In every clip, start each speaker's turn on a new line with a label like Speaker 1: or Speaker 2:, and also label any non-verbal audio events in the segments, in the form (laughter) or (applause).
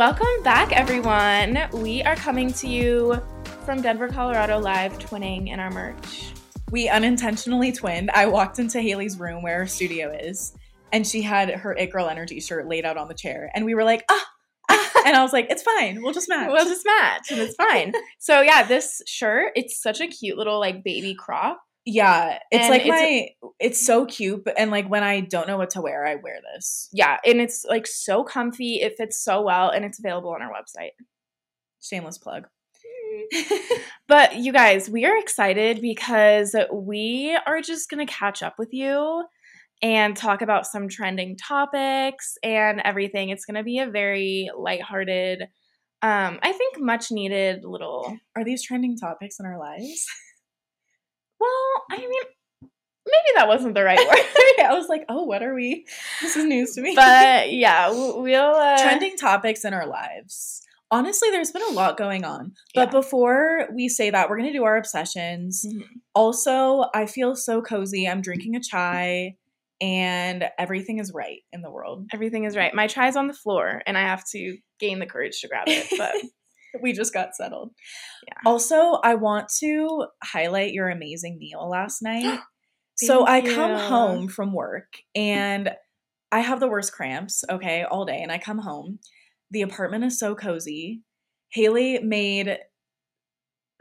Speaker 1: Welcome back, everyone. We are coming to you from Denver, Colorado, live twinning in our merch.
Speaker 2: We unintentionally twinned. I walked into Halie's room where her studio is, and she had her It Girl Energy shirt laid out on the chair. And we were like, ah, ah. (laughs) and I was like, it's fine. We'll just match.
Speaker 1: We'll just match, and it's (laughs) fine. so yeah, this shirt, it's such a cute little like baby crop.
Speaker 2: Yeah, it's
Speaker 1: And
Speaker 2: like
Speaker 1: it's-
Speaker 2: my. It's so cute, but and like when I don't know what to wear, I wear this.
Speaker 1: Yeah, and it's like so comfy. It fits so well, and it's available on our website.
Speaker 2: Shameless plug. (laughs)
Speaker 1: But you guys, we are excited because we are just going to catch up with you and talk about some trending topics and everything. It's going to be a very lighthearted, um, I think much needed little.
Speaker 2: Are these trending topics in our lives? (laughs)
Speaker 1: Well, I mean, maybe that wasn't the right word. (laughs) (laughs)
Speaker 2: I was like, oh, what are we? This is news to me.
Speaker 1: but (laughs) yeah, we'll. Uh,
Speaker 2: trending topics in our lives. Honestly, there's been a lot going on. But
Speaker 1: Yeah.
Speaker 2: before we say that, we're going to do our obsessions.
Speaker 1: Mhm.
Speaker 2: Also, I feel so cozy. I'm drinking a chai and everything is right in the world.
Speaker 1: Everything is right. My chai's on the floor, and I have to gain the courage to grab it. But (laughs)
Speaker 2: We just got settled.
Speaker 1: Yeah.
Speaker 2: Also, I want to highlight your amazing meal last (gasps) night. so I come home from work and I have the worst cramps, okay, all day. And I come home. The apartment is so cozy. Halie made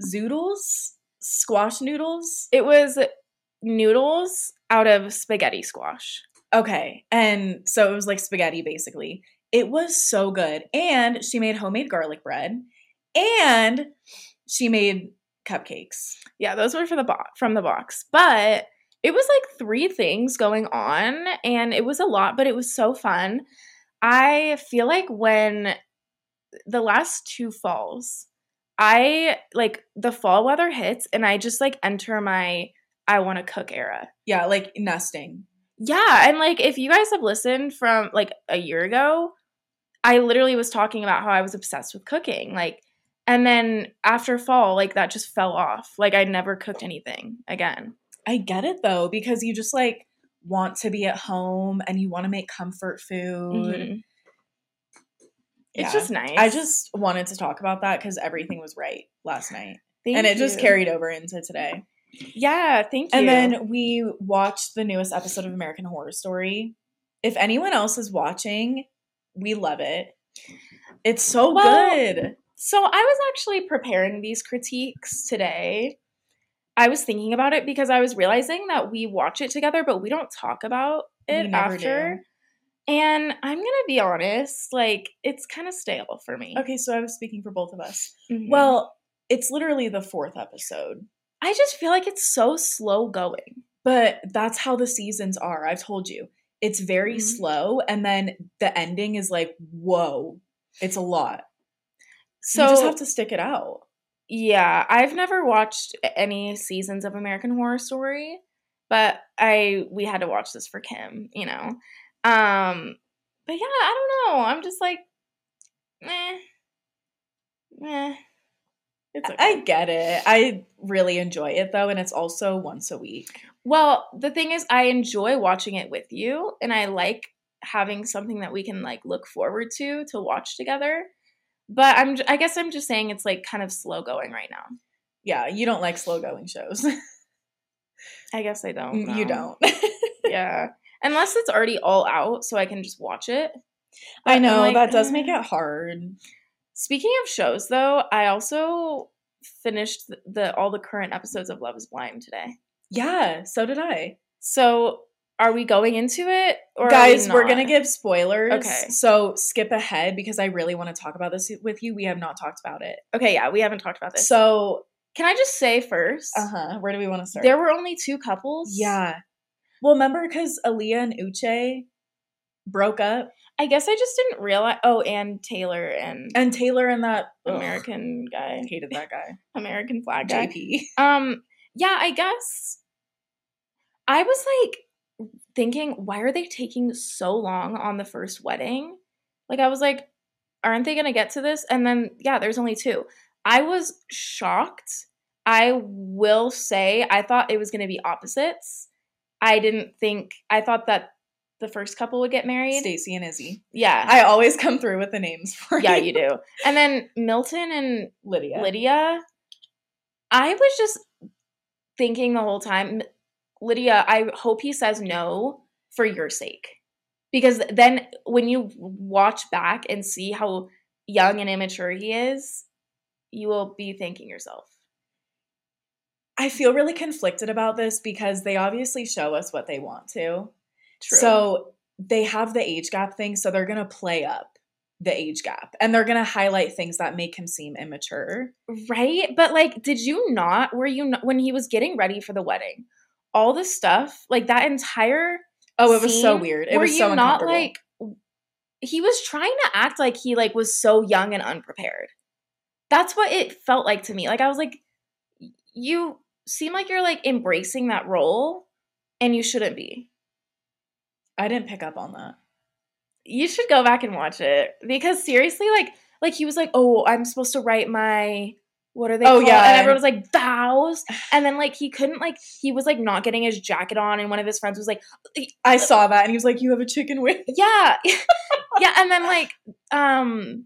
Speaker 2: zoodles, squash noodles.
Speaker 1: it was noodles out of spaghetti squash.
Speaker 2: Okay. And so it was like spaghetti basically. It was so good. And she made homemade garlic bread and she made cupcakes.
Speaker 1: Yeah, those were for the box from the box. But it was like three things going on and it was a lot, but it was so fun. I feel like when the last two falls, I like the fall weather hits and I just like enter my I want to cook era.
Speaker 2: Yeah, like nesting.
Speaker 1: Yeah, and like if you guys have listened from like a year ago, I literally was talking about how I was obsessed with cooking. Like and then after fall, like that just fell off. Like I never cooked anything again.
Speaker 2: I get it though, because you just like want to be at home and you want to make comfort food.
Speaker 1: Mhm. It's
Speaker 2: Yeah.
Speaker 1: just nice.
Speaker 2: I just wanted to talk about that because everything was right last night.
Speaker 1: Thank
Speaker 2: and it just carried over into today.
Speaker 1: Yeah, thank you.
Speaker 2: And then we watched the newest episode of American Horror Story. If anyone else is watching, we love it. It's so
Speaker 1: Well,
Speaker 2: good.
Speaker 1: So I was actually preparing these critiques today. I was thinking about it because I was realizing that we watch it together, but we don't talk about it after.
Speaker 2: do.
Speaker 1: And I'm gonna be honest, like it's kind of stale for me.
Speaker 2: Okay, so I was speaking for both of us.
Speaker 1: Mhm.
Speaker 2: Well, it's literally the fourth episode,
Speaker 1: I just feel like it's so slow going.
Speaker 2: but that's how the seasons are. I've told you. It's very
Speaker 1: Mhm.
Speaker 2: slow, and then the ending is like, whoa, it's a lot.
Speaker 1: So
Speaker 2: you just have to stick it out.
Speaker 1: Yeah, I've never watched any seasons of American Horror Story, but I we had to watch this for Kim, you know. Um but yeah, I don't know. I'm just like eh. Eh. It's okay.
Speaker 2: I get it. I really enjoy it though, and it's also once a week.
Speaker 1: well, the thing is I enjoy watching it with you and I like having something that we can like look forward to to watch together. But I'm I guess I'm just saying it's like kind of slow going right now.
Speaker 2: Yeah, you don't like slow going shows. (laughs)
Speaker 1: I guess I don't.
Speaker 2: you don't. (laughs)
Speaker 1: yeah. Unless it's already all out, so I can just watch it. But
Speaker 2: I know
Speaker 1: like,
Speaker 2: that does make
Speaker 1: eh.
Speaker 2: it hard.
Speaker 1: Speaking of shows, though, I also finished the, the all the current episodes of Love Is Blind today.
Speaker 2: Yeah, so did I.
Speaker 1: So, are we going into it, or are we
Speaker 2: Guys, we're gonna give spoilers.
Speaker 1: Okay.
Speaker 2: So skip ahead because I really want to talk about this with you. We have not talked about it.
Speaker 1: Okay, yeah, we haven't talked about this.
Speaker 2: So,
Speaker 1: can I just say first,
Speaker 2: uh huh. Where do we want to start?
Speaker 1: there were only two couples.
Speaker 2: yeah. Well, remember because Aaliyah and Uche broke up,
Speaker 1: I guess I just didn't realize. Oh, and Taylor and
Speaker 2: and Taylor and that ugh,
Speaker 1: American guy,
Speaker 2: hated that guy. (laughs)
Speaker 1: American flag guy.
Speaker 2: JP.
Speaker 1: Um, yeah, I guess I was like thinking, why are they taking so long on the first wedding? Like, I was like, aren't they gonna get to this? And then, yeah, there's only two. I was shocked. I will say, I thought it was gonna be opposites. I didn't think, I thought that the first couple would get married.
Speaker 2: Stacy and Izzy.
Speaker 1: Yeah.
Speaker 2: I always come through with the names for
Speaker 1: yeah, you do. And then Milton and
Speaker 2: Lydia.
Speaker 1: Lydia, I was just thinking the whole time, Lydia, I hope he says no for your sake. Because then when you watch back and see how young and immature he is, you will be thanking yourself.
Speaker 2: I feel really conflicted about this because they obviously show us what they want to.
Speaker 1: True.
Speaker 2: So they have the age gap thing, so they're gonna play up the age gap and they're gonna highlight things that make him seem immature.
Speaker 1: right? But like, did you not, were you not, when he was getting ready for the wedding, all the stuff, like that entire
Speaker 2: Oh, it was so weird. It
Speaker 1: were
Speaker 2: was
Speaker 1: you
Speaker 2: so
Speaker 1: not like he was trying to act like he like was so young and unprepared. That's what it felt like to me. Like I was like, you seem like you're like embracing that role, and you shouldn't be.
Speaker 2: I didn't pick up on that.
Speaker 1: You should go back and watch it because seriously, like like he was like, oh, I'm supposed to write my what are they?
Speaker 2: Oh,
Speaker 1: called?
Speaker 2: yeah.
Speaker 1: and everyone was like vows, and then like he couldn't like he was like not getting his jacket on, and one of his friends was like,
Speaker 2: I saw that and he was like, You have a chicken wing. (laughs)
Speaker 1: yeah (laughs) yeah and then like um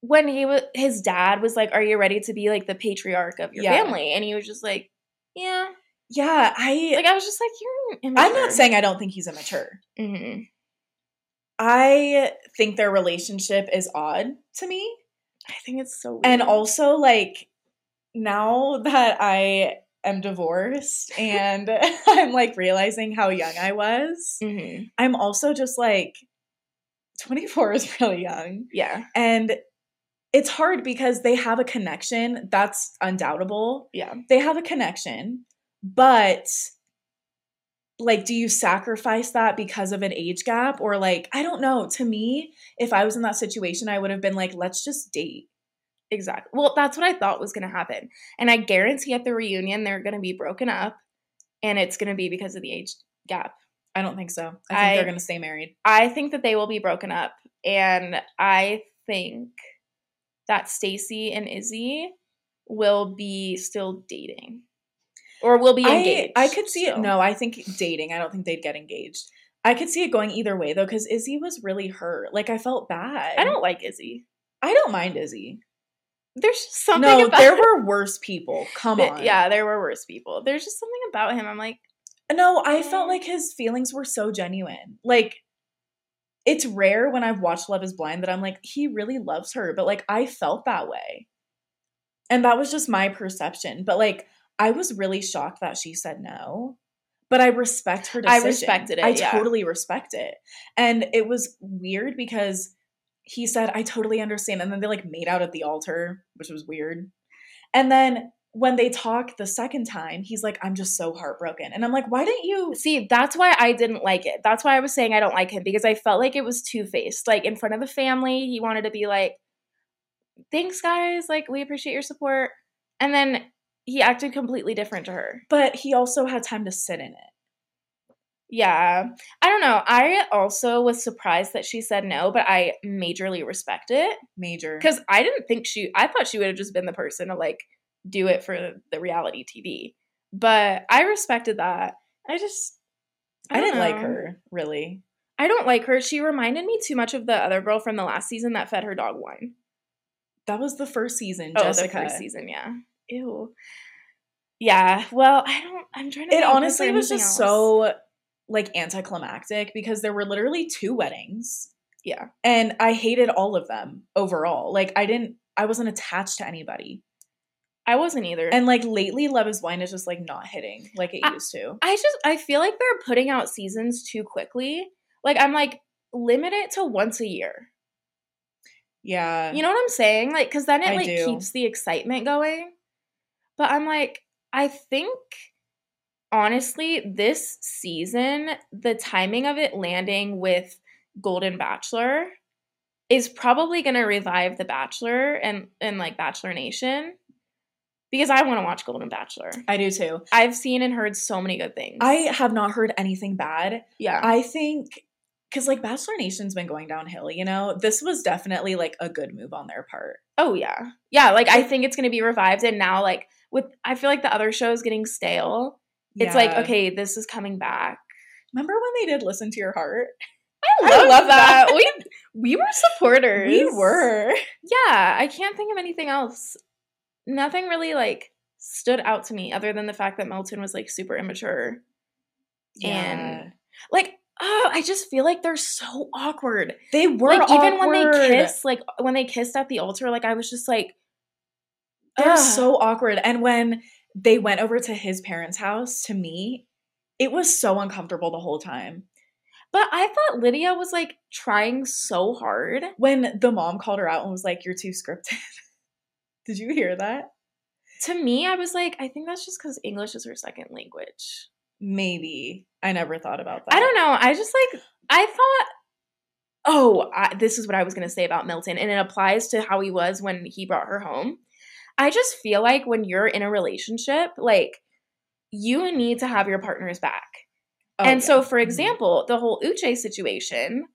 Speaker 1: when he was his dad was like are you ready to be like the patriarch of your
Speaker 2: Yeah.
Speaker 1: family and he was just like yeah
Speaker 2: Yeah, I
Speaker 1: like i was just like you're
Speaker 2: I'm not saying I don't think he's immature.
Speaker 1: Mm-hmm.
Speaker 2: I think their relationship is odd to me.
Speaker 1: I think it's so weird.
Speaker 2: And also like now that I am divorced (laughs) and (laughs) I'm like realizing how young I was,
Speaker 1: Mhm.
Speaker 2: I'm also just like 24 is (laughs) really young.
Speaker 1: yeah
Speaker 2: And it's hard because they have a connection. That's undoubtable.
Speaker 1: yeah
Speaker 2: They have a connection, but like, do you sacrifice that because of an age gap? Or like, I don't know. To me, if I was in that situation, I would have been like, let's just date.
Speaker 1: exactly well that's what i thought was going to happen and i guarantee at the reunion they're going to be broken up and it's going to be because of the age gap
Speaker 2: I don't think so. I think
Speaker 1: I-
Speaker 2: they're going to stay married.
Speaker 1: I think that they will be broken up, and I think that Stacy and Izzy will be still dating, or will be engaged.
Speaker 2: I could see it. No, I think dating. I don't think they'd get engaged. I could see it going either way though, because Izzy was really hurt. Like I felt bad.
Speaker 1: I don't like Izzy.
Speaker 2: I don't mind Izzy.
Speaker 1: There's just something
Speaker 2: No,
Speaker 1: about
Speaker 2: there were worse people. Come
Speaker 1: Th-
Speaker 2: on.
Speaker 1: Yeah, there were worse people. There's just something about him. I'm like,
Speaker 2: No, I felt like his feelings were so genuine. Like, it's rare when I've watched Love is Blind that I'm like, he really loves her, but like, I felt that way. And that was just my perception. But like, I was really shocked that she said no. But I respect her decision.
Speaker 1: I respected it,
Speaker 2: I
Speaker 1: yeah.
Speaker 2: totally respect it. And it was weird because he said, I totally understand. And then they like made out at the altar, which was weird. And then when they talk the second time, he's like, I'm just so heartbroken. And I'm like, why didn't you?
Speaker 1: see, that's why I didn't like it. That's why I was saying I don't like him because I felt like it was two faced. Like in front of the family, he wanted to be like, thanks, guys. Like, we appreciate your support. And then he acted completely different to her.
Speaker 2: But he also had time to sit in it.
Speaker 1: Yeah. I don't know. I also was surprised that she said no, but I majorly respect it
Speaker 2: Major.
Speaker 1: because I didn't think she, I thought she would have just been the person to like do it for the reality TV. But I respected that. I just,
Speaker 2: I, didn't
Speaker 1: don't
Speaker 2: like her, really.
Speaker 1: I don't like her. She reminded me too much of the other girl from the last season that fed her dog wine.
Speaker 2: That was the first season,
Speaker 1: Oh,
Speaker 2: Jessica.
Speaker 1: the first season, yeah. Ew. Yeah. Well, I don't. I'm trying to.
Speaker 2: It honestly was just
Speaker 1: else.
Speaker 2: so like anticlimactic because there were literally two weddings.
Speaker 1: Yeah.
Speaker 2: And I hated all of them overall. Like I didn't I wasn't attached to anybody.
Speaker 1: I wasn't either.
Speaker 2: And like lately Love is Blind is just like not hitting like it
Speaker 1: I-
Speaker 2: used to.
Speaker 1: I just I feel like they're putting out seasons too quickly. Like I'm like limit it to once a year.
Speaker 2: Yeah.
Speaker 1: You know what I'm saying? Like cuz then it
Speaker 2: I
Speaker 1: like
Speaker 2: do.
Speaker 1: keeps the excitement going. But I'm like I think honestly this season the timing of it landing with Golden Bachelor is probably going to revive The Bachelor and and like Bachelor Nation because I want to watch Golden Bachelor.
Speaker 2: I do too.
Speaker 1: I've seen and heard so many good things.
Speaker 2: I have not heard anything bad.
Speaker 1: yeah.
Speaker 2: I think because like Bachelor Nation's been going downhill, you know, this was definitely like a good move on their part.
Speaker 1: Oh yeah. Yeah, like I think it's going to be revived and now like with I feel like the other show is getting stale. It's like okay, this is coming back.
Speaker 2: Remember when they did listen to your heart?
Speaker 1: I
Speaker 2: I
Speaker 1: love,
Speaker 2: love
Speaker 1: that.
Speaker 2: that.
Speaker 1: we we were supporters.
Speaker 2: We were.
Speaker 1: Yeah, I can't think of anything else. Nothing really like stood out to me other than the fact that Milton was like super immature. And like, oh, I just feel like they're so awkward.
Speaker 2: they were
Speaker 1: like even when they kissed, like when they kissed at the altar, like I was just like,
Speaker 2: They're
Speaker 1: ugh.
Speaker 2: so awkward. And when they went over to his parents' house to me, it was so uncomfortable the whole time.
Speaker 1: But I thought Lydia was like trying so hard.
Speaker 2: When the mom called her out and was like, You're too scripted. (laughs) Did you hear that?
Speaker 1: To me, I was like, I think that's just because English is her second language.
Speaker 2: Maybe. I never thought about that.
Speaker 1: I don't know. I just like I thought. Oh, I, this is what I was gonna say about Milton, and it applies to how he was when he brought her home. I just feel like when you're in a relationship, like you need to have your partner's back.
Speaker 2: Oh,
Speaker 1: and so,
Speaker 2: yeah.
Speaker 1: for
Speaker 2: Mhm.
Speaker 1: example, the whole Uche situation,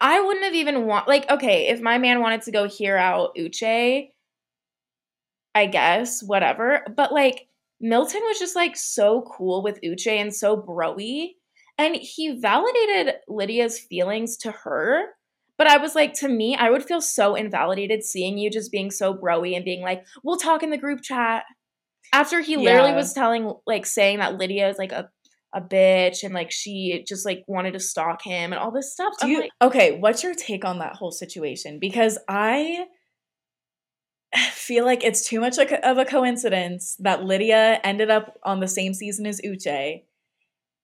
Speaker 1: I wouldn't have even want like okay, if my man wanted to go hear out Uche, I guess whatever. But like Milton was just like so cool with Uche and so broy, and he validated Lydia's feelings to her. But I was like, to me, I would feel so invalidated seeing you just being so broy and being like, "We'll talk in the group chat." After he literally
Speaker 2: Yeah.
Speaker 1: was telling, like, saying that Lydia is like a a bitch and like she just like wanted to stalk him and all this stuff.
Speaker 2: Do
Speaker 1: I'm
Speaker 2: you
Speaker 1: like,
Speaker 2: okay? What's your take on that whole situation? Because I feel like it's too much of a coincidence that Lydia ended up on the same season as Uche,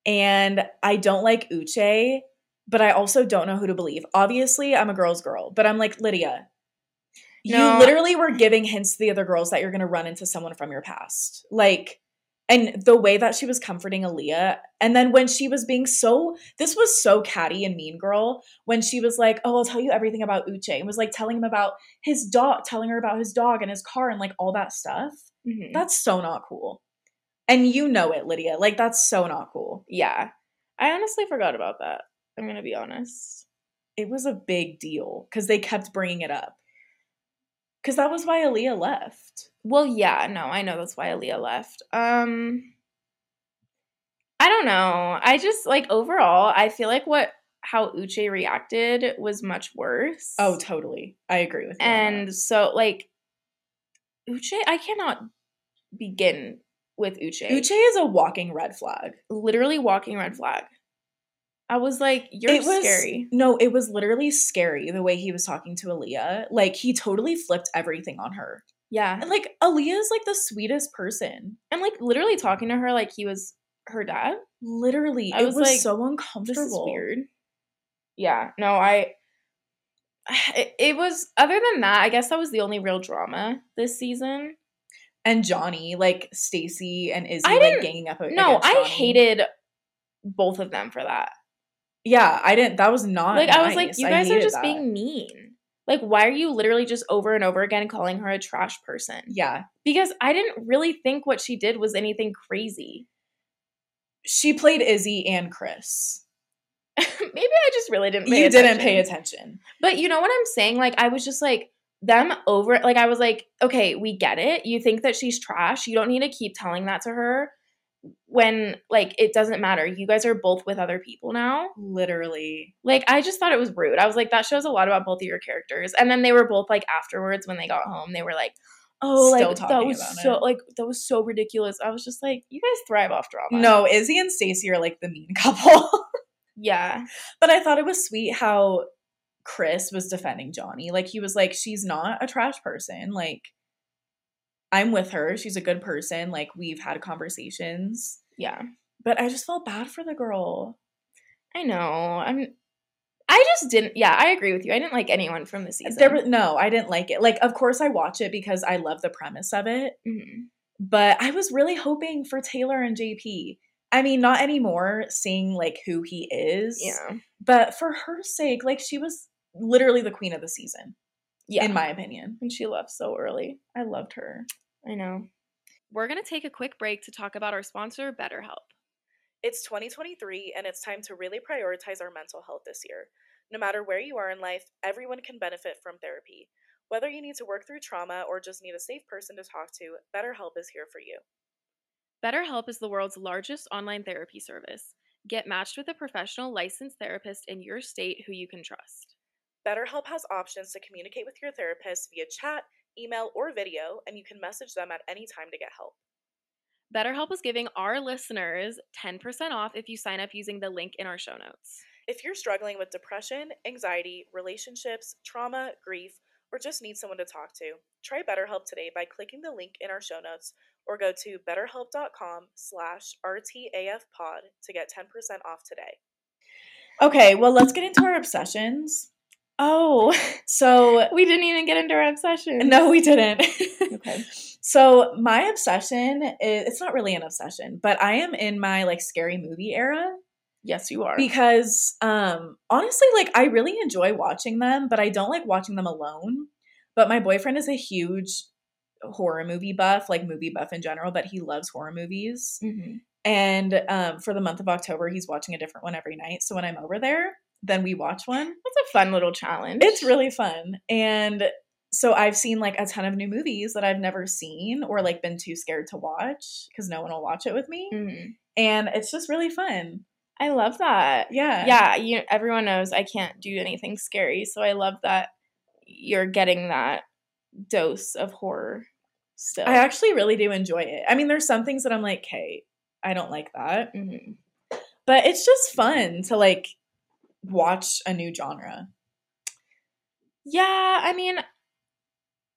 Speaker 2: and I don't like Uche, but I also don't know who to believe. Obviously, I'm a girl's girl, but I'm like Lydia.
Speaker 1: No.
Speaker 2: You literally were giving hints to the other girls that you're going to run into someone from your past, like. And the way that she was comforting Aaliyah, and then when she was being so, this was so catty and mean girl when she was like, "Oh, I'll tell you everything about Uche," and was like telling him about his dog, telling her about his dog and his car and like all that stuff.
Speaker 1: mhm.
Speaker 2: That's so not cool. And you know it, Lydia. Like that's so not cool.
Speaker 1: yeah. I honestly forgot about that. I'm gonna be honest.
Speaker 2: It was a big deal because they kept bringing it up. Because that was why Aaliyah left.
Speaker 1: Well, yeah, no, I know that's why Aaliyah left. Um I don't know. I just like overall, I feel like what how Uche reacted was much worse.
Speaker 2: Oh, totally. I agree with you. that.
Speaker 1: and so like Uche, I cannot begin with Uche.
Speaker 2: Uche is a walking red flag.
Speaker 1: literally walking red flag. I was like, you're
Speaker 2: it was
Speaker 1: scary.
Speaker 2: No, it was literally scary the way he was talking to Aaliyah. Like he totally flipped everything on her.
Speaker 1: Yeah.
Speaker 2: And like Aaliyah is like the sweetest person.
Speaker 1: And like literally talking to her like he was her dad.
Speaker 2: Literally,
Speaker 1: I
Speaker 2: it
Speaker 1: was
Speaker 2: was,
Speaker 1: like,
Speaker 2: so uncomfortable.
Speaker 1: weird. Yeah. No, I (sighs) it, it was other than that, I guess that was the only real drama this season.
Speaker 2: And Johnie, like Stacy and Izzy, like ganging up.
Speaker 1: No,
Speaker 2: against
Speaker 1: I hated both of them for that.
Speaker 2: Yeah, I didn't. That was not
Speaker 1: like I was like, you guys are just
Speaker 2: that.
Speaker 1: being mean. Like, why are you literally just over and over again calling her a trash person?
Speaker 2: Yeah,
Speaker 1: Because I didn't really think what she did was anything crazy.
Speaker 2: she played Izzy and Chris. (laughs)
Speaker 1: Maybe I just really didn't. Pay
Speaker 2: you didn't pay attention.
Speaker 1: But you know what I'm saying? Like, I was just like, them over, like, I was like, okay, we get it. You think that she's trash. You don't need to keep telling that to her when, like, it doesn't matter. You guys are both with other people now.
Speaker 2: Literally,
Speaker 1: Like, I just thought it was rude. I was like, that shows a lot about both of your characters. And then they were both like, afterwards, when they got home, they were like, oh,
Speaker 2: Still
Speaker 1: like, that was
Speaker 2: about
Speaker 1: so,
Speaker 2: it.
Speaker 1: like, that was so ridiculous. I was just like, you guys thrive off drama.
Speaker 2: no, Izzy and Stacy are like the mean (laughs) couple.
Speaker 1: Yeah.
Speaker 2: but I thought it was sweet how Chris was defending Johnie. Like he was like, she's not a trash person. Like I'm with her. She's a good person. Like we've had conversations.
Speaker 1: Yeah.
Speaker 2: But I just felt bad for the girl.
Speaker 1: I know. I'm, I just didn't, yeah, I agree with you. I didn't like anyone from the season.
Speaker 2: There was no, I didn't like it. Like, of course I watch it because I love the premise of it.
Speaker 1: Mhm.
Speaker 2: But I was really hoping for Taylor and JP. I mean, not anymore, seeing like who he is.
Speaker 1: Yeah.
Speaker 2: But for her sake, like she was literally the queen of the season,
Speaker 1: Yeah.
Speaker 2: in my opinion.
Speaker 1: and she left so early.
Speaker 2: I loved her.
Speaker 1: I know. We're going to take a quick break to talk about our sponsor, BetterHelp.
Speaker 2: It's 2023 and it's time to really prioritize our mental health this year. No matter where you are in life, everyone can benefit from therapy. Whether you need to work through trauma or just need a safe person to talk to, BetterHelp is here for you.
Speaker 1: BetterHelp is the world's largest online therapy service. Get matched with a professional licensed therapist in your state who you can trust.
Speaker 2: BetterHelp has options to communicate with your therapist via chat, email, or video, and you can message them at any time to get help.
Speaker 1: BetterHelp is giving our listeners 10% off if you sign up using the link in our show notes.
Speaker 2: If you're struggling with depression, anxiety, relationships, trauma, grief, or just need someone to talk to, try BetterHelp today by clicking the link in our show notes or go to betterhelp.com slash rtafpod to get 10% off today. Okay, well, let's get into our obsessions.
Speaker 1: Oh, (laughs)
Speaker 2: So,
Speaker 1: we didn't even get into our obsession.
Speaker 2: no, we didn't. (laughs)
Speaker 1: Okay.
Speaker 2: So, my obsession is it's not really an obsession, but I am in my like scary movie era.
Speaker 1: Yes, you are.
Speaker 2: because um honestly like i really enjoy watching them but i don't like watching them alone but my boyfriend is a huge horror movie buff like movie buff in general but he loves horror movies
Speaker 1: Mhm.
Speaker 2: and um for the month of october he's watching a different one every night so when i'm over there then we watch one
Speaker 1: That's a fun little challenge.
Speaker 2: it's really fun and so i've seen like a ton of new movies that i've never seen or like been too scared to watch because no one will watch it with me
Speaker 1: Mhm.
Speaker 2: and it's just really fun
Speaker 1: I love that.
Speaker 2: yeah
Speaker 1: Yeah, you everyone knows I can't do anything scary, so I love that you're getting that dose of horror still.
Speaker 2: I actually really do enjoy it. I mean, there's some things that I'm like, hey, I don't like that.
Speaker 1: Mhm.
Speaker 2: But it's just fun to like watch a new genre.
Speaker 1: Yeah, I mean,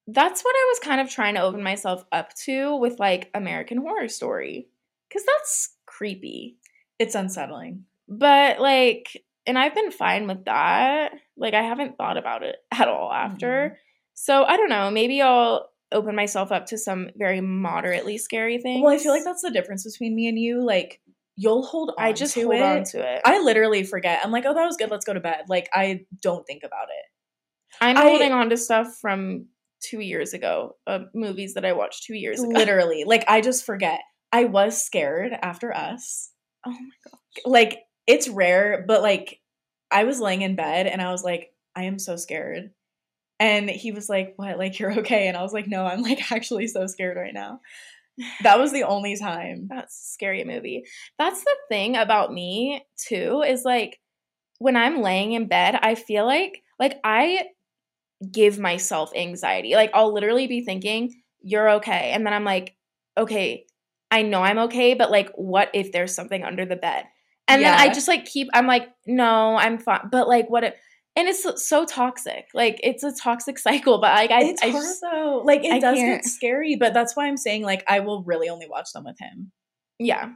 Speaker 1: that's what I was kind of trying to open myself up to with like American Horror Story, because that's creepy.
Speaker 2: It's unsettling.
Speaker 1: But like, and I've been fine with that. Like, I haven't thought about it (laughs) at all after. Mm-hmm. So I don't know. Maybe I'll open myself up to some very moderately scary things.
Speaker 2: Well, I feel like that's the difference between me and you. Like, you'll hold on
Speaker 1: I just hold
Speaker 2: it.
Speaker 1: on to it.
Speaker 2: I literally forget. I'm like, oh, that was good. Let's go to bed. Like, I don't think about it.
Speaker 1: I'm
Speaker 2: I-
Speaker 1: holding on to stuff from two years ago, uh, movies that I watched two years ago. (laughs)
Speaker 2: Literally. Like, I just forget. I was scared after us.
Speaker 1: Oh my god.
Speaker 2: Like, it's rare, but like, I was laying in bed and I was like, I am so scared. And he was like, What? Like, you're okay? And I was like, No, I'm like actually so scared right now. That was the only time.
Speaker 1: That's a scary movie. That's the thing about me too is like when I'm laying in bed, I feel like like I give myself anxiety. Like I'll literally be thinking, "You're okay." And then I'm like, "Okay, I know I'm okay, but like what if there's something under the bed?" And then I just like keep I'm like, "No, I'm fine." But like what if and it's so- so toxic. Like it's a toxic (laughs) cycle, but like I,
Speaker 2: it's
Speaker 1: I just
Speaker 2: though. Like, it
Speaker 1: I
Speaker 2: does
Speaker 1: can't.
Speaker 2: get scary, but that's why I'm saying, like, I will really only watch them with him
Speaker 1: yeah.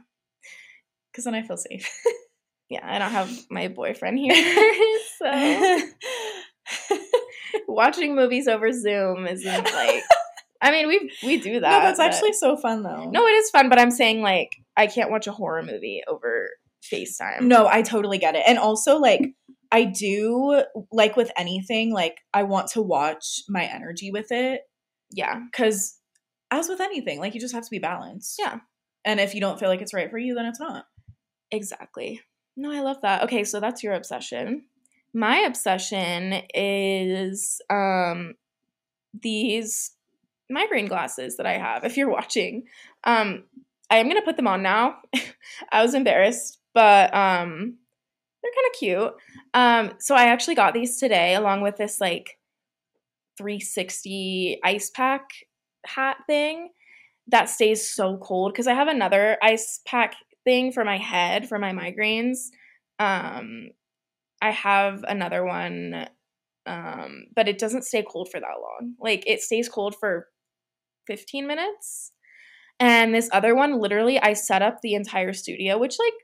Speaker 2: because then I feel safe. (laughs)
Speaker 1: Yeah, I don't have my boyfriend (laughs) here. so watching movies over Zoom isn't like I mean we we do that.
Speaker 2: no, that's
Speaker 1: but-
Speaker 2: actually so fun though.
Speaker 1: No, it is fun, but I'm saying like I can't watch a horror movie over FaceTime.
Speaker 2: No, I totally get it. And also, like, I do, like, with anything, like, I want to watch my energy with it
Speaker 1: Yeah.
Speaker 2: because, as with anything, like, you just have to be balanced.
Speaker 1: Yeah.
Speaker 2: And if you don't feel like it's right for you, then it's not.
Speaker 1: Exactly. No, I love that. Okay, so that's your obsession. My obsession is um these migraine glasses that I have. If you're watching, um I am going to put them on now. (laughs) I was embarrassed, but um they're kind of cute. Um so I actually got these today along with this like 360 ice pack hat thing that stays so cold because I have another ice pack thing for my head for my migraines. Um, I have another one, um, but it doesn't stay cold for that long. Like it stays cold for 15 minutes. And this other one, literally, I set up the entire studio, which like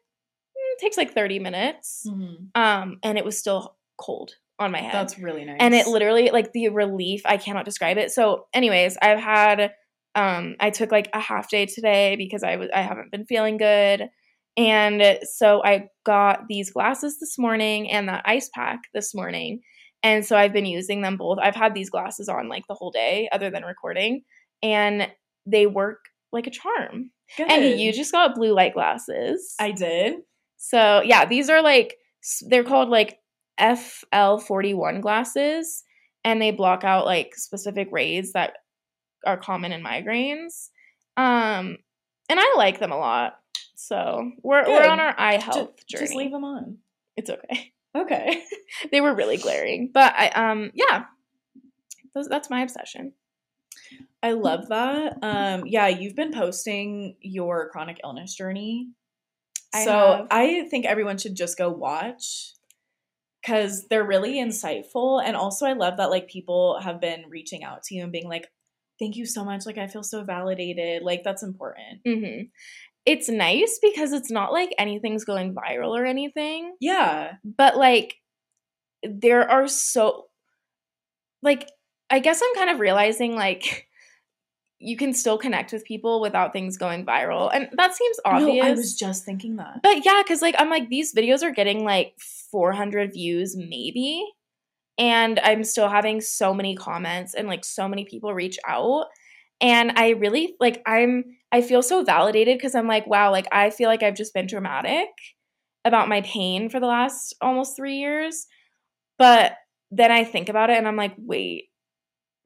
Speaker 1: takes like 30 minutes. Um, and it was still cold on my head
Speaker 2: That's really nice.
Speaker 1: and it literally like the relief i cannot describe it so anyways i've had um i took like a half day today because i was i haven't been feeling good and so i got these glasses this morning and that ice pack this morning and so i've been using them both i've had these glasses on like the whole day other than recording and they work like a charm
Speaker 2: Good.
Speaker 1: and you just got blue light glasses
Speaker 2: I did.
Speaker 1: So yeah, these are like they're called like FL41 glasses and they block out like specific rays that are common in migraines. Um and I like them a lot. So we're
Speaker 2: Good.
Speaker 1: we're on our eye health journey.
Speaker 2: Just leave them on.
Speaker 1: It's okay. (laughs)
Speaker 2: Okay. (laughs)
Speaker 1: they were really glaring, but I um yeah, Those, that's my obsession.
Speaker 2: I love that. Um, yeah, you've been posting your chronic illness journey.
Speaker 1: I
Speaker 2: so
Speaker 1: have.
Speaker 2: I think everyone should just go watch because they're really insightful. And also, I love that like people have been reaching out to you and being like, thank you so much. Like, I feel so validated. Like, that's important.
Speaker 1: hmm It's nice because it's not like anything's going viral or anything.
Speaker 2: Yeah.
Speaker 1: but like there are so like i guess i'm kind of realizing like you can still connect with people without things going viral and that seems obvious
Speaker 2: No, I was just thinking that.
Speaker 1: but yeah because like i'm like these videos are getting like 400 views maybe and i'm still having so many comments and like so many people reach out and i really like i'm i feel so validated because i'm like wow like i feel like i've just been dramatic about my pain for the last almost three years but then i think about it and i'm like wait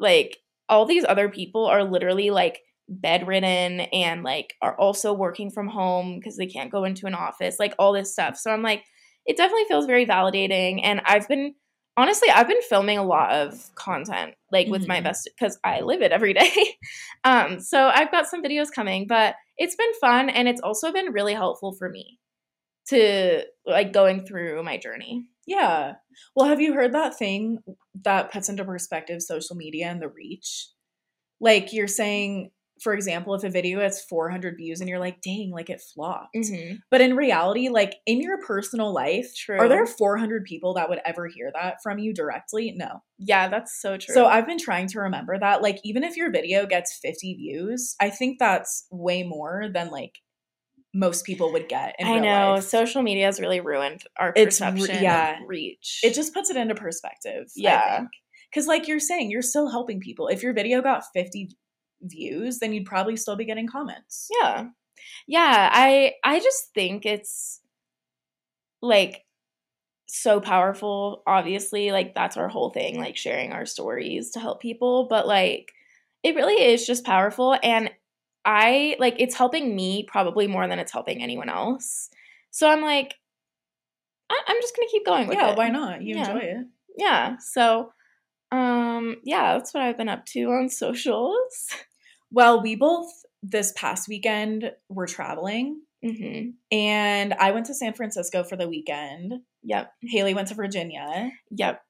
Speaker 1: like all these other people are literally like bedridden and like are also working from home because they can't go into an office like all this stuff. So i'm like it definitely feels very validating and i've been honestly i've been filming a lot of content like with my
Speaker 2: Mhm.
Speaker 1: best because i live it every (laughs) day. Um so i've got some videos coming but it's been fun and it's also been really helpful for me to like going through my journey
Speaker 2: Yeah. Well, have you heard that thing that puts into perspective social media and the reach? Like you're saying, for example, if a video has 400 views and you're like, dang, like it flopped. Mm-hmm. But in reality, like in your personal life,
Speaker 1: True.
Speaker 2: are there 400 people that would ever hear that from you directly? No.
Speaker 1: yeah that's so true
Speaker 2: So I've been trying to remember that. Like, even if your video gets 50 views, I think that's way more than like most people would get. In
Speaker 1: I know
Speaker 2: life.
Speaker 1: social media has really ruined our
Speaker 2: It's
Speaker 1: perception
Speaker 2: yeah.
Speaker 1: reach.
Speaker 2: it just puts it into perspective.
Speaker 1: Yeah.
Speaker 2: Because, like you're saying, you're still helping people. If your video got 50 views, then you'd probably still be getting comments.
Speaker 1: yeah. Yeah, I I just think it's like so powerful. Obviously, like that's our whole thing, like sharing our stories to help people, but like it really is just powerful and I like it's helping me probably more than it's helping anyone else. So I'm like I- I'm just gonna keep going with
Speaker 2: yeah,
Speaker 1: it.
Speaker 2: why not? You
Speaker 1: Yeah.
Speaker 2: enjoy it.
Speaker 1: yeah so um yeah that's what i've been up to on socials
Speaker 2: Well, we both this past weekend were traveling,
Speaker 1: hmm
Speaker 2: and I went to San Francisco for the weekend.
Speaker 1: yep
Speaker 2: Halie went to Virginia.
Speaker 1: yep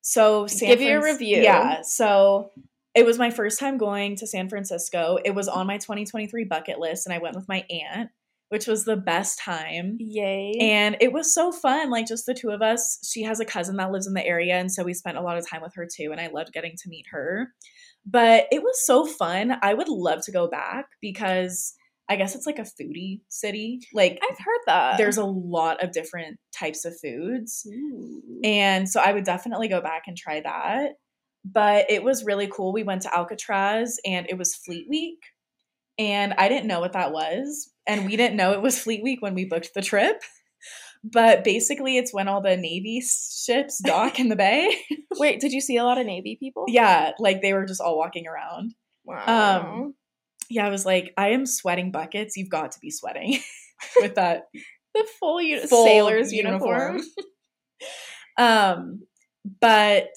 Speaker 2: So San
Speaker 1: Give your
Speaker 2: Franc-
Speaker 1: review.
Speaker 2: Yeah. So it was my first time going to San Francisco. It was on my 2023 bucket list, and I went with my aunt, which was the best time.
Speaker 1: yay
Speaker 2: And it was so fun, like just the two of us. She has a cousin that lives in the area, and so we spent a lot of time with her too. And I loved getting to meet her. But it was so fun. I would love to go back because I guess it's like a foodie city. Like
Speaker 1: i've heard that
Speaker 2: there's a lot of different types of foods.
Speaker 1: Ooh.
Speaker 2: And so I would definitely go back and try that. But it was really cool. We went to Alcatraz and it was Fleet Week. And I didn't know what that was. And we didn't know it was Fleet Week when we booked the trip. But basically, it's when all the Navy ships (laughs) dock in the bay.
Speaker 1: wait did you see a lot of navy people
Speaker 2: yeah, like they were just all walking around.
Speaker 1: wow
Speaker 2: Um, Yeah, I was like, I am sweating buckets. You've got to be sweating (laughs) with that
Speaker 1: the full, uni-
Speaker 2: full
Speaker 1: sailor's uniform, (laughs)
Speaker 2: um, but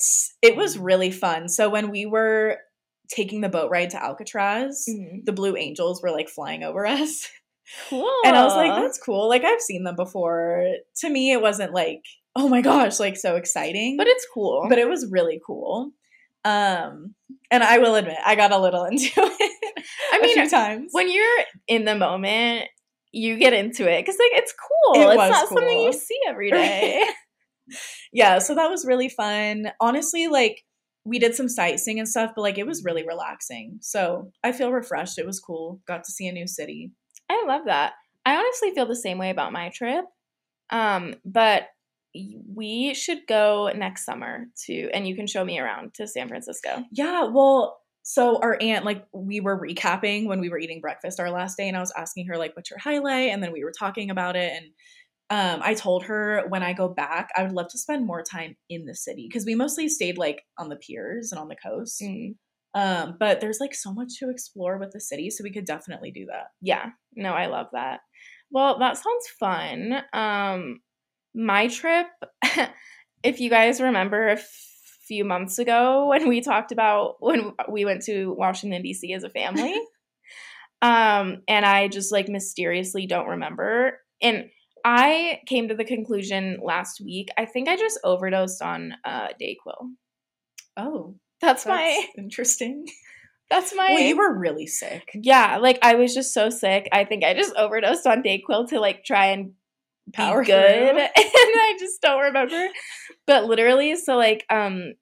Speaker 2: it was really fun. So when we were taking the boat ride to Alcatraz,
Speaker 1: Mhm.
Speaker 2: the Blue Angels were like flying over (laughs) us.
Speaker 1: cool
Speaker 2: And I was like, that's cool. Like I've seen them before. To me, it wasn't like, oh my gosh, like so exciting.
Speaker 1: but it's cool
Speaker 2: but it was really cool. Um, and I will admit, I got a little (laughs) into it.
Speaker 1: I mean,
Speaker 2: few times.
Speaker 1: when you're in the moment you get into it because like it's cool
Speaker 2: It
Speaker 1: it's not something you see every day (laughs)
Speaker 2: yeah, so that was really fun. Honestly, like we did some sightseeing and stuff, but like it was really relaxing. So I feel refreshed. It was cool. Got to see a new city.
Speaker 1: I love that. I honestly feel the same way about my trip. Um, but we should go next summer to and you can show me around to San Francisco.
Speaker 2: Yeah, well, so our aunt, like, we were recapping when we were eating breakfast our last day, and I was asking her, like, what's your highlight? And then we were talking about it. And um, I told her when I go back, I would love to spend more time in the city because we mostly stayed, like, on the piers and on the coast.
Speaker 1: Mm.
Speaker 2: Um, but there's like so much to explore with the city, so we could definitely do that.
Speaker 1: Yeah. No, I love that. Well, that sounds fun. Um my trip (laughs) if you guys remember a few months ago (laughs) when we talked about when we went to Washington DC as a family. (laughs) um and I just like mysteriously don't remember and I came to the conclusion last week. I think I just overdosed on uh Dayquil.
Speaker 2: Oh,
Speaker 1: That's,
Speaker 2: that's
Speaker 1: my
Speaker 2: interesting. (laughs)
Speaker 1: that's my
Speaker 2: Well, you were really sick.
Speaker 1: yeah, like I was just so sick. I think I just overdosed on Dayquil to like try and be
Speaker 2: Power
Speaker 1: good, (laughs) and I just don't remember. But literally, so like, um,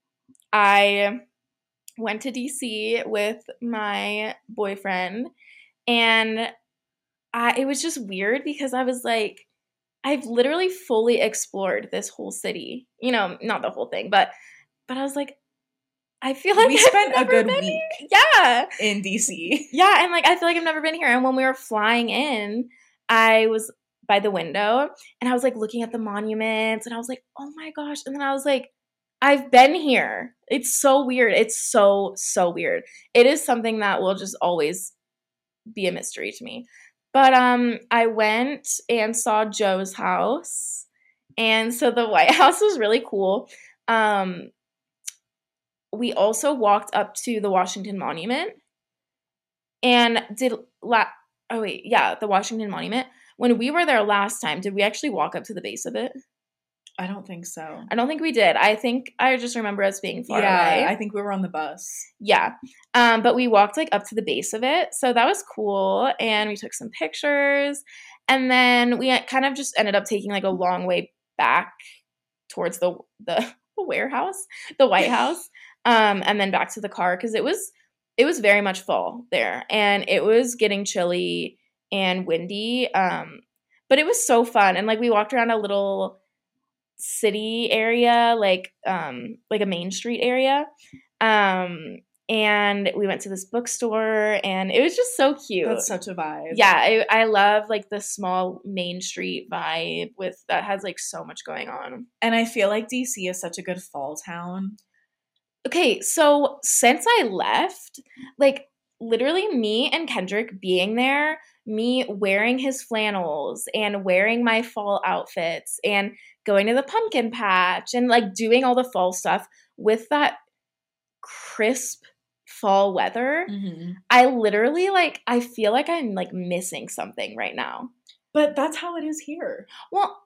Speaker 1: I went to DC with my boyfriend, and I it was just weird because I was like, I've literally fully explored this whole city. You know, not the whole thing, but but I was like, I feel like
Speaker 2: We
Speaker 1: I've
Speaker 2: spent a good week.
Speaker 1: here. Yeah.
Speaker 2: in DC.
Speaker 1: Yeah, and like I feel like I've never been here. And when we were flying in, I was by the window and I was like looking at the monuments and I was like, oh my gosh. And then I was like, I've been here. It's so weird. It's so, so weird. It is something that will just always be a mystery to me. But um I went and saw Joe's house. And so the White (laughs) House was really cool. Um we also walked up to the Washington Monument and did la- oh wait, yeah, the Washington Monument. When we were there last time, did we actually walk up to the base of it?
Speaker 2: I don't think so.
Speaker 1: I don't think we did. I think I just remember us being far
Speaker 2: yeah,
Speaker 1: away.
Speaker 2: I think we were on the bus.
Speaker 1: Yeah. Um, but we walked like up to the base of it. So that was cool. And we took some pictures. And then we kind of just ended up taking like a long way back towards the the, (laughs) the warehouse, the White (laughs) House. Um, and then back to the car because it was it was very much fall there. And it was getting chilly and windy. Um, but it was so fun. And like we walked around a little city area, like um like a main street area. Um and we went to this bookstore and it was just so cute.
Speaker 2: That's such a vibe.
Speaker 1: yeah, I, I love like the small main street vibe with that has like so much going on.
Speaker 2: And I feel like DC is such a good fall town.
Speaker 1: Okay, so since I left, like literally me and Kendrick being there, me wearing his flannels and wearing my fall outfits and going to the pumpkin patch and like doing all the fall stuff with that crisp fall weather.
Speaker 2: Mm-hmm.
Speaker 1: I literally like I feel like I'm like missing something right now.
Speaker 2: But that's how it is here.
Speaker 1: Well,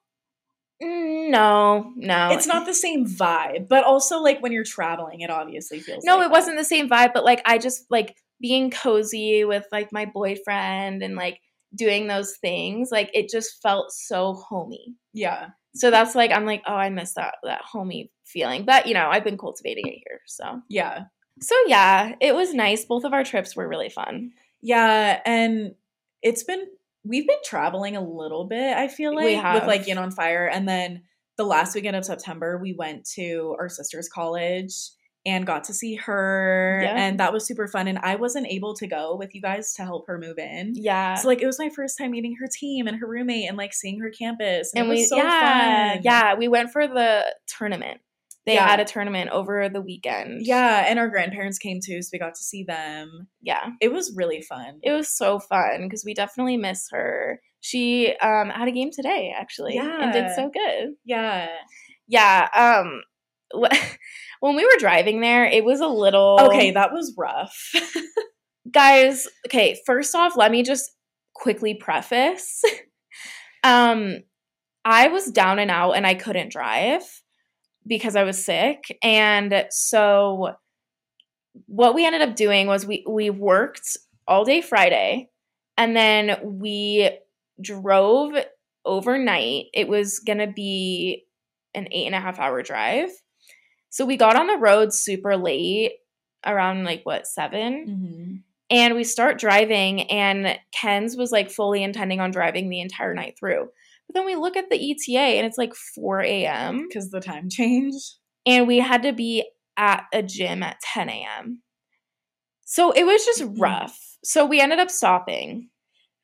Speaker 1: no, no.
Speaker 2: It's not the same vibe, but also like when you're traveling, it obviously feels.
Speaker 1: No,
Speaker 2: like
Speaker 1: it wasn't the same vibe, but like I just like being cozy with like my boyfriend and like doing those things, like it just felt so homey.
Speaker 2: Yeah,
Speaker 1: So that's like I'm like, oh, I miss that that homey feeling. But you know, I've been cultivating it here. So
Speaker 2: yeah,
Speaker 1: so yeah, it was nice. Both of our trips were really fun.
Speaker 2: yeah, and it's been we've been traveling a little bit. I feel
Speaker 1: We
Speaker 2: like with like. Yin on Fire, and then the last weekend of September, we went to our sister's college and got to see her,
Speaker 1: Yeah.
Speaker 2: and that was super fun. And I wasn't able to go with you guys to help her move in.
Speaker 1: Yeah.
Speaker 2: So like it was my first time meeting her team and her roommate and like seeing her campus. And,
Speaker 1: and
Speaker 2: it was
Speaker 1: we
Speaker 2: so
Speaker 1: yeah
Speaker 2: fun.
Speaker 1: yeah we went for the tournament they
Speaker 2: Yeah.
Speaker 1: had a tournament over the weekend
Speaker 2: Yeah, and our grandparents came too, so we got to see them.
Speaker 1: yeah
Speaker 2: It was really fun.
Speaker 1: it was so fun because we definitely miss her she um had a game today actually and did so good
Speaker 2: yeah.
Speaker 1: yeah um (laughs) when we were driving there it was a little
Speaker 2: Okay, that was rough. (laughs)
Speaker 1: guys okay first off let me just quickly preface. (laughs) Um i was down and out and i couldn't drive because i was sick. And so what we ended up doing was we we worked all day friday and then we drove overnight. It was gonna be an eight and a half hour drive so we got on the road super late around like what 7
Speaker 2: mm-hmm.
Speaker 1: and we start driving, and Kenz was like fully intending on driving the entire night through. But then we look at the ETA and it's like 4 a.m.
Speaker 2: Because the time change.
Speaker 1: and we had to be at a gym at 10 a.m. So it was just
Speaker 2: Mhm.
Speaker 1: rough. So we ended up stopping.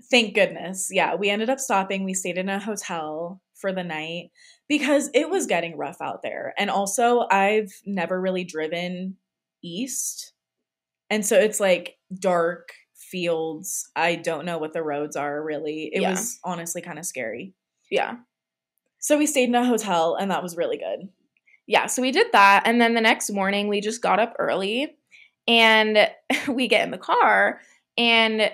Speaker 2: Thank goodness. Yeah, we ended up stopping. We stayed in a hotel for the night because it was getting rough out there. And also, I've never really driven east. And so it's like dark fields. I don't know what the roads are really. It
Speaker 1: Yeah.
Speaker 2: was honestly kind of scary.
Speaker 1: Yeah.
Speaker 2: So we stayed in a hotel and that was really good.
Speaker 1: Yeah, so we did that. And then the next morning, we just got up early and (laughs) we get in the car. And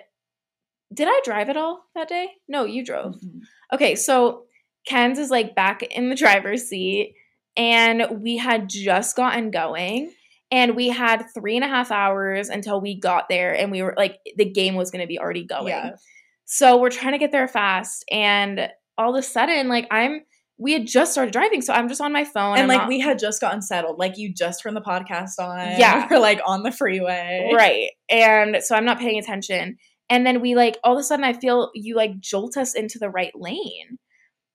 Speaker 1: did I drive at all that day? No, you drove.
Speaker 2: Mhm.
Speaker 1: Okay, so Kenz is like back in the driver's seat, and we had just gotten going. And we had three and a half hours until we got there, and we were like, the game was going to be already going.
Speaker 2: Yeah.
Speaker 1: So we're trying to get there fast, and all of a sudden, like I'm, we had just started driving, so I'm just on my phone,
Speaker 2: And
Speaker 1: I'm
Speaker 2: like
Speaker 1: not-
Speaker 2: we had just gotten settled. Like you just turned the podcast on.
Speaker 1: Yeah. (laughs)
Speaker 2: We're like on the freeway.
Speaker 1: right, and so I'm not paying attention, and then we like all of a sudden I feel you like jolt us into the right lane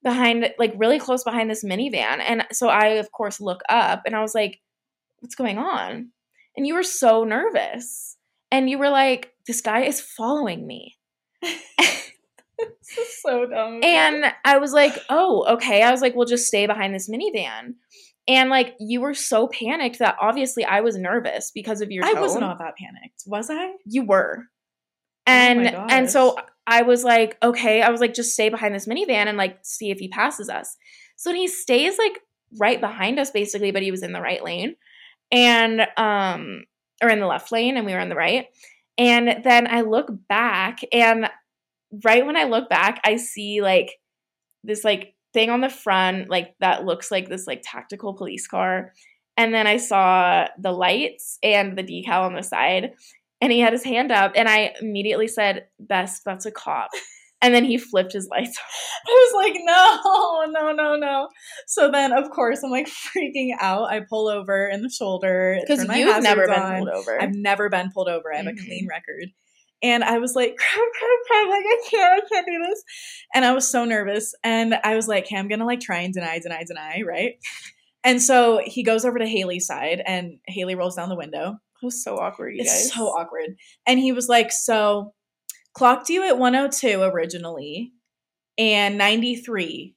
Speaker 1: behind, like really close behind this minivan, and so I of course look up, and I was like, "What's going on?" And you were so nervous, and you were like, "This guy is following me." (laughs)
Speaker 2: This is so dumb.
Speaker 1: And I was like, oh, okay. I was like, we'll just stay behind this minivan. And like, you were so panicked that obviously I was nervous because of your
Speaker 2: I
Speaker 1: tone.
Speaker 2: was not that panicked. Was I?
Speaker 1: You were.
Speaker 2: Oh
Speaker 1: And
Speaker 2: my
Speaker 1: and so. I was like, okay. I was like, just stay behind this minivan and like see if he passes us. So he stays like right behind us basically, but he was in the right lane. And um or in the left lane and we were in the right. And then I look back and right when I look back, I see like this like thing on the front, like that looks like this like tactical police car. And then I saw the lights and the decal on the side. And he had his hand up, and I immediately said, best that's a cop. (laughs) And then he flipped his lights off.
Speaker 2: I was like, no, no, no, no. So then, of course, I'm like freaking out. I pull over in the shoulder
Speaker 1: Because you've never
Speaker 2: hazards
Speaker 1: been
Speaker 2: on.
Speaker 1: pulled over.
Speaker 2: I've never been pulled over. I have
Speaker 1: Mhm.
Speaker 2: a clean record. And I was like, crap, crap, crap, like I can't, I can't do this. And I was so nervous. And I was like, hey, I'm gonna like try and deny, deny, deny, right? And so he goes over to Halie's side and Haley rolls down the window.
Speaker 1: It was so awkward, you
Speaker 2: It's
Speaker 1: guys.
Speaker 2: so awkward. And he was like, so clocked you at 102 originally and 93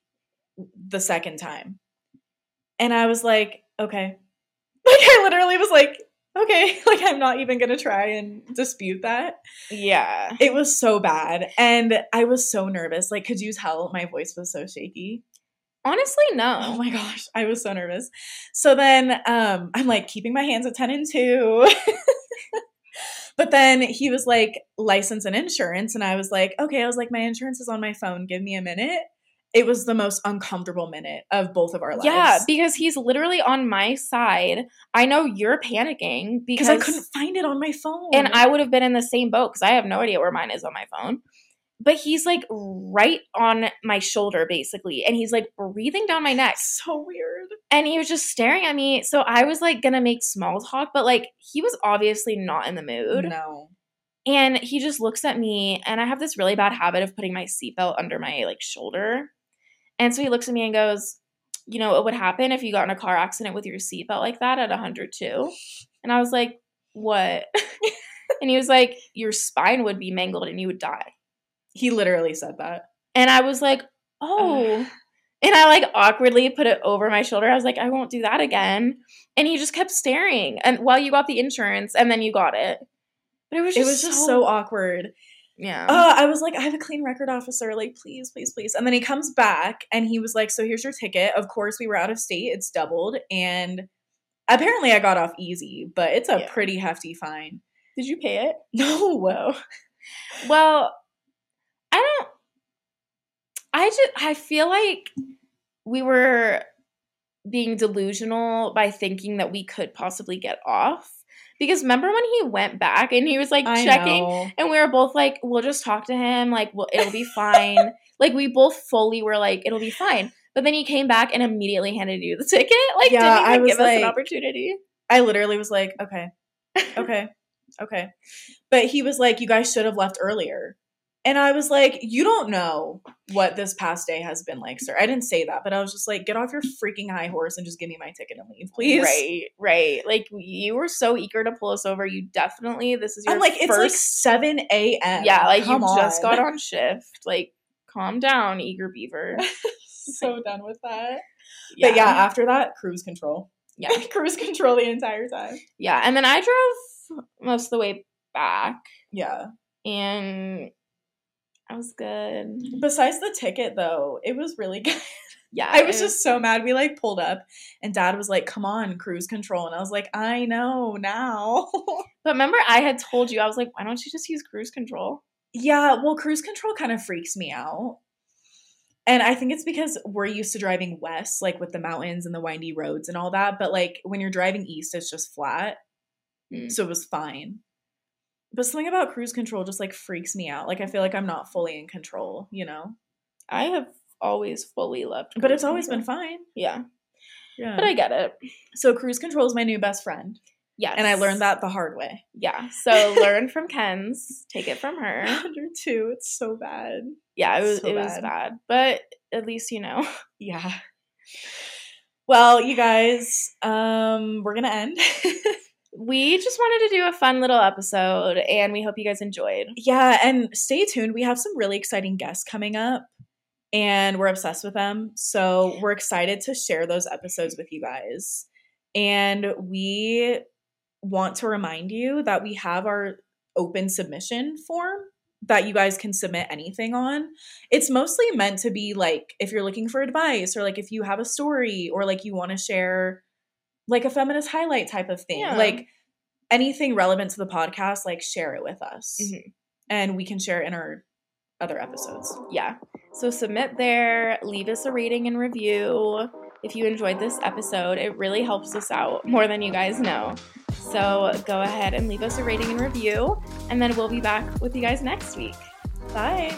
Speaker 2: the second time. And I was like, okay. (laughs) Like I literally was like, okay, (laughs) like I'm not even going to try and dispute that.
Speaker 1: Yeah.
Speaker 2: It was so bad and I was so nervous. Like could you tell my voice was so shaky?
Speaker 1: Honestly, no. (laughs)
Speaker 2: Oh my gosh, I was so nervous. So then um I'm like keeping my hands at 10 and 2. (laughs) but then he was like license and insurance and I was like, "Okay, I was like my insurance is on my phone. Give me a minute." It was the most uncomfortable minute of both of our lives.
Speaker 1: Yeah, because he's literally on my side. I know you're panicking because
Speaker 2: because I couldn't find it on my phone.
Speaker 1: and I would have been in the same boat because I have no idea where mine is on my phone. But he's like right on my shoulder, basically, and he's like breathing down my neck, (laughs)
Speaker 2: so weird.
Speaker 1: and he was just staring at me. So I was like gonna make small talk, but like he was obviously not in the mood,
Speaker 2: No.
Speaker 1: and he just looks at me, and I have this really bad habit of putting my seatbelt under my like shoulder, and so he looks at me and goes, "You know what would happen if you got in a car accident with your seatbelt like that at 102?" And I was like, "What?" (laughs) and he was like, "Your spine would be mangled and you would die."
Speaker 2: He literally said that.
Speaker 1: And I was like, "Oh." And I like awkwardly put it over my shoulder. I was like, "I won't do that again." And he just kept staring. And while you got the insurance and then you got it. But it was
Speaker 2: It
Speaker 1: just
Speaker 2: was just so awkward.
Speaker 1: yeah.
Speaker 2: uh, I was like, I have a clean record officer. Like, please, please, please. And then he comes back and he was like, So here's your ticket. Of course, we were out of state. It's doubled. And apparently, I got off easy, but it's a
Speaker 1: Yeah.
Speaker 2: pretty hefty fine.
Speaker 1: Did you pay it?
Speaker 2: No. Whoa.
Speaker 1: well. I just I feel like we were being delusional by thinking that we could possibly get off. Because remember when he went back and he was like
Speaker 2: I
Speaker 1: checking,
Speaker 2: know.
Speaker 1: and we were both like, "We'll just talk to him. Like, well, it'll be fine." (laughs) like we both fully were like, "It'll be fine." But then he came back and immediately handed you the ticket. Like,
Speaker 2: Yeah,
Speaker 1: didn't
Speaker 2: I
Speaker 1: even
Speaker 2: was
Speaker 1: give us an
Speaker 2: like-
Speaker 1: opportunity.
Speaker 2: I literally was like, Okay, (laughs) okay, okay. But he was like, You guys should have left earlier. And I was like, You don't know what this past day has been like, sir. I didn't say that, but I was just like, Get off your freaking high horse and just give me my ticket and leave, please.
Speaker 1: Right, right. Like you were so eager to pull us over. You definitely this is your
Speaker 2: I'm like, it's like 7 a.m.
Speaker 1: Yeah, like
Speaker 2: Come
Speaker 1: you just got on shift. Like, calm down, eager beaver. (laughs)
Speaker 2: so done with that.
Speaker 1: Yeah.
Speaker 2: But yeah, after that, cruise control.
Speaker 1: Yeah. (laughs)
Speaker 2: cruise control the entire time.
Speaker 1: Yeah. And then I drove most of the way back,
Speaker 2: Yeah.
Speaker 1: and Was good.
Speaker 2: Besides the ticket, though, it was really (laughs) good.
Speaker 1: Yeah,
Speaker 2: I was just so mad. We like pulled up, and Dad was like, "Come on, cruise control," and I was like, "I know now." (laughs)
Speaker 1: But remember, I had told you I was like, why don't you just use cruise control?
Speaker 2: yeah, well, cruise control kind of freaks me out. And I think it's because we're used to driving west, like with the mountains and the windy roads and all that. But like when you're driving east, it's just flat.
Speaker 1: Mm.
Speaker 2: So it was fine. But something about cruise control just like freaks me out. Like I feel like I'm not fully in control, you know?
Speaker 1: I have always fully loved,
Speaker 2: But it's always been fine.
Speaker 1: Yeah,
Speaker 2: Yeah.
Speaker 1: but I get it.
Speaker 2: so cruise control is my new best friend.
Speaker 1: Yes,
Speaker 2: And I learned that the hard way.
Speaker 1: Yeah, so (laughs) learn from Kenz, take it from her. (laughs)
Speaker 2: Under two, it's so bad.
Speaker 1: Yeah, it was
Speaker 2: So
Speaker 1: it was
Speaker 2: bad.
Speaker 1: bad, but at least you know. (laughs)
Speaker 2: Yeah. Well, you guys, um, we're gonna end.
Speaker 1: We just wanted to do a fun little episode, and we hope you guys enjoyed.
Speaker 2: yeah, and stay tuned. We have some really exciting guests coming up, and we're obsessed with them. So we're excited to share those episodes with you guys. And we want to remind you that we have our open submission form that you guys can submit anything on. It's mostly meant to be like if you're looking for advice or like if you have a story or like you want to share like a feminist highlight type of thing.
Speaker 1: Yeah.
Speaker 2: Like anything relevant to the podcast, like share it with us.
Speaker 1: Mhm.
Speaker 2: And we can share it in our other episodes.
Speaker 1: Yeah, so submit there, leave us a rating and review if you enjoyed this episode. It really helps us out more than you guys know. So go ahead and leave us a rating and review, and then we'll be back with you guys next week.
Speaker 2: Bye.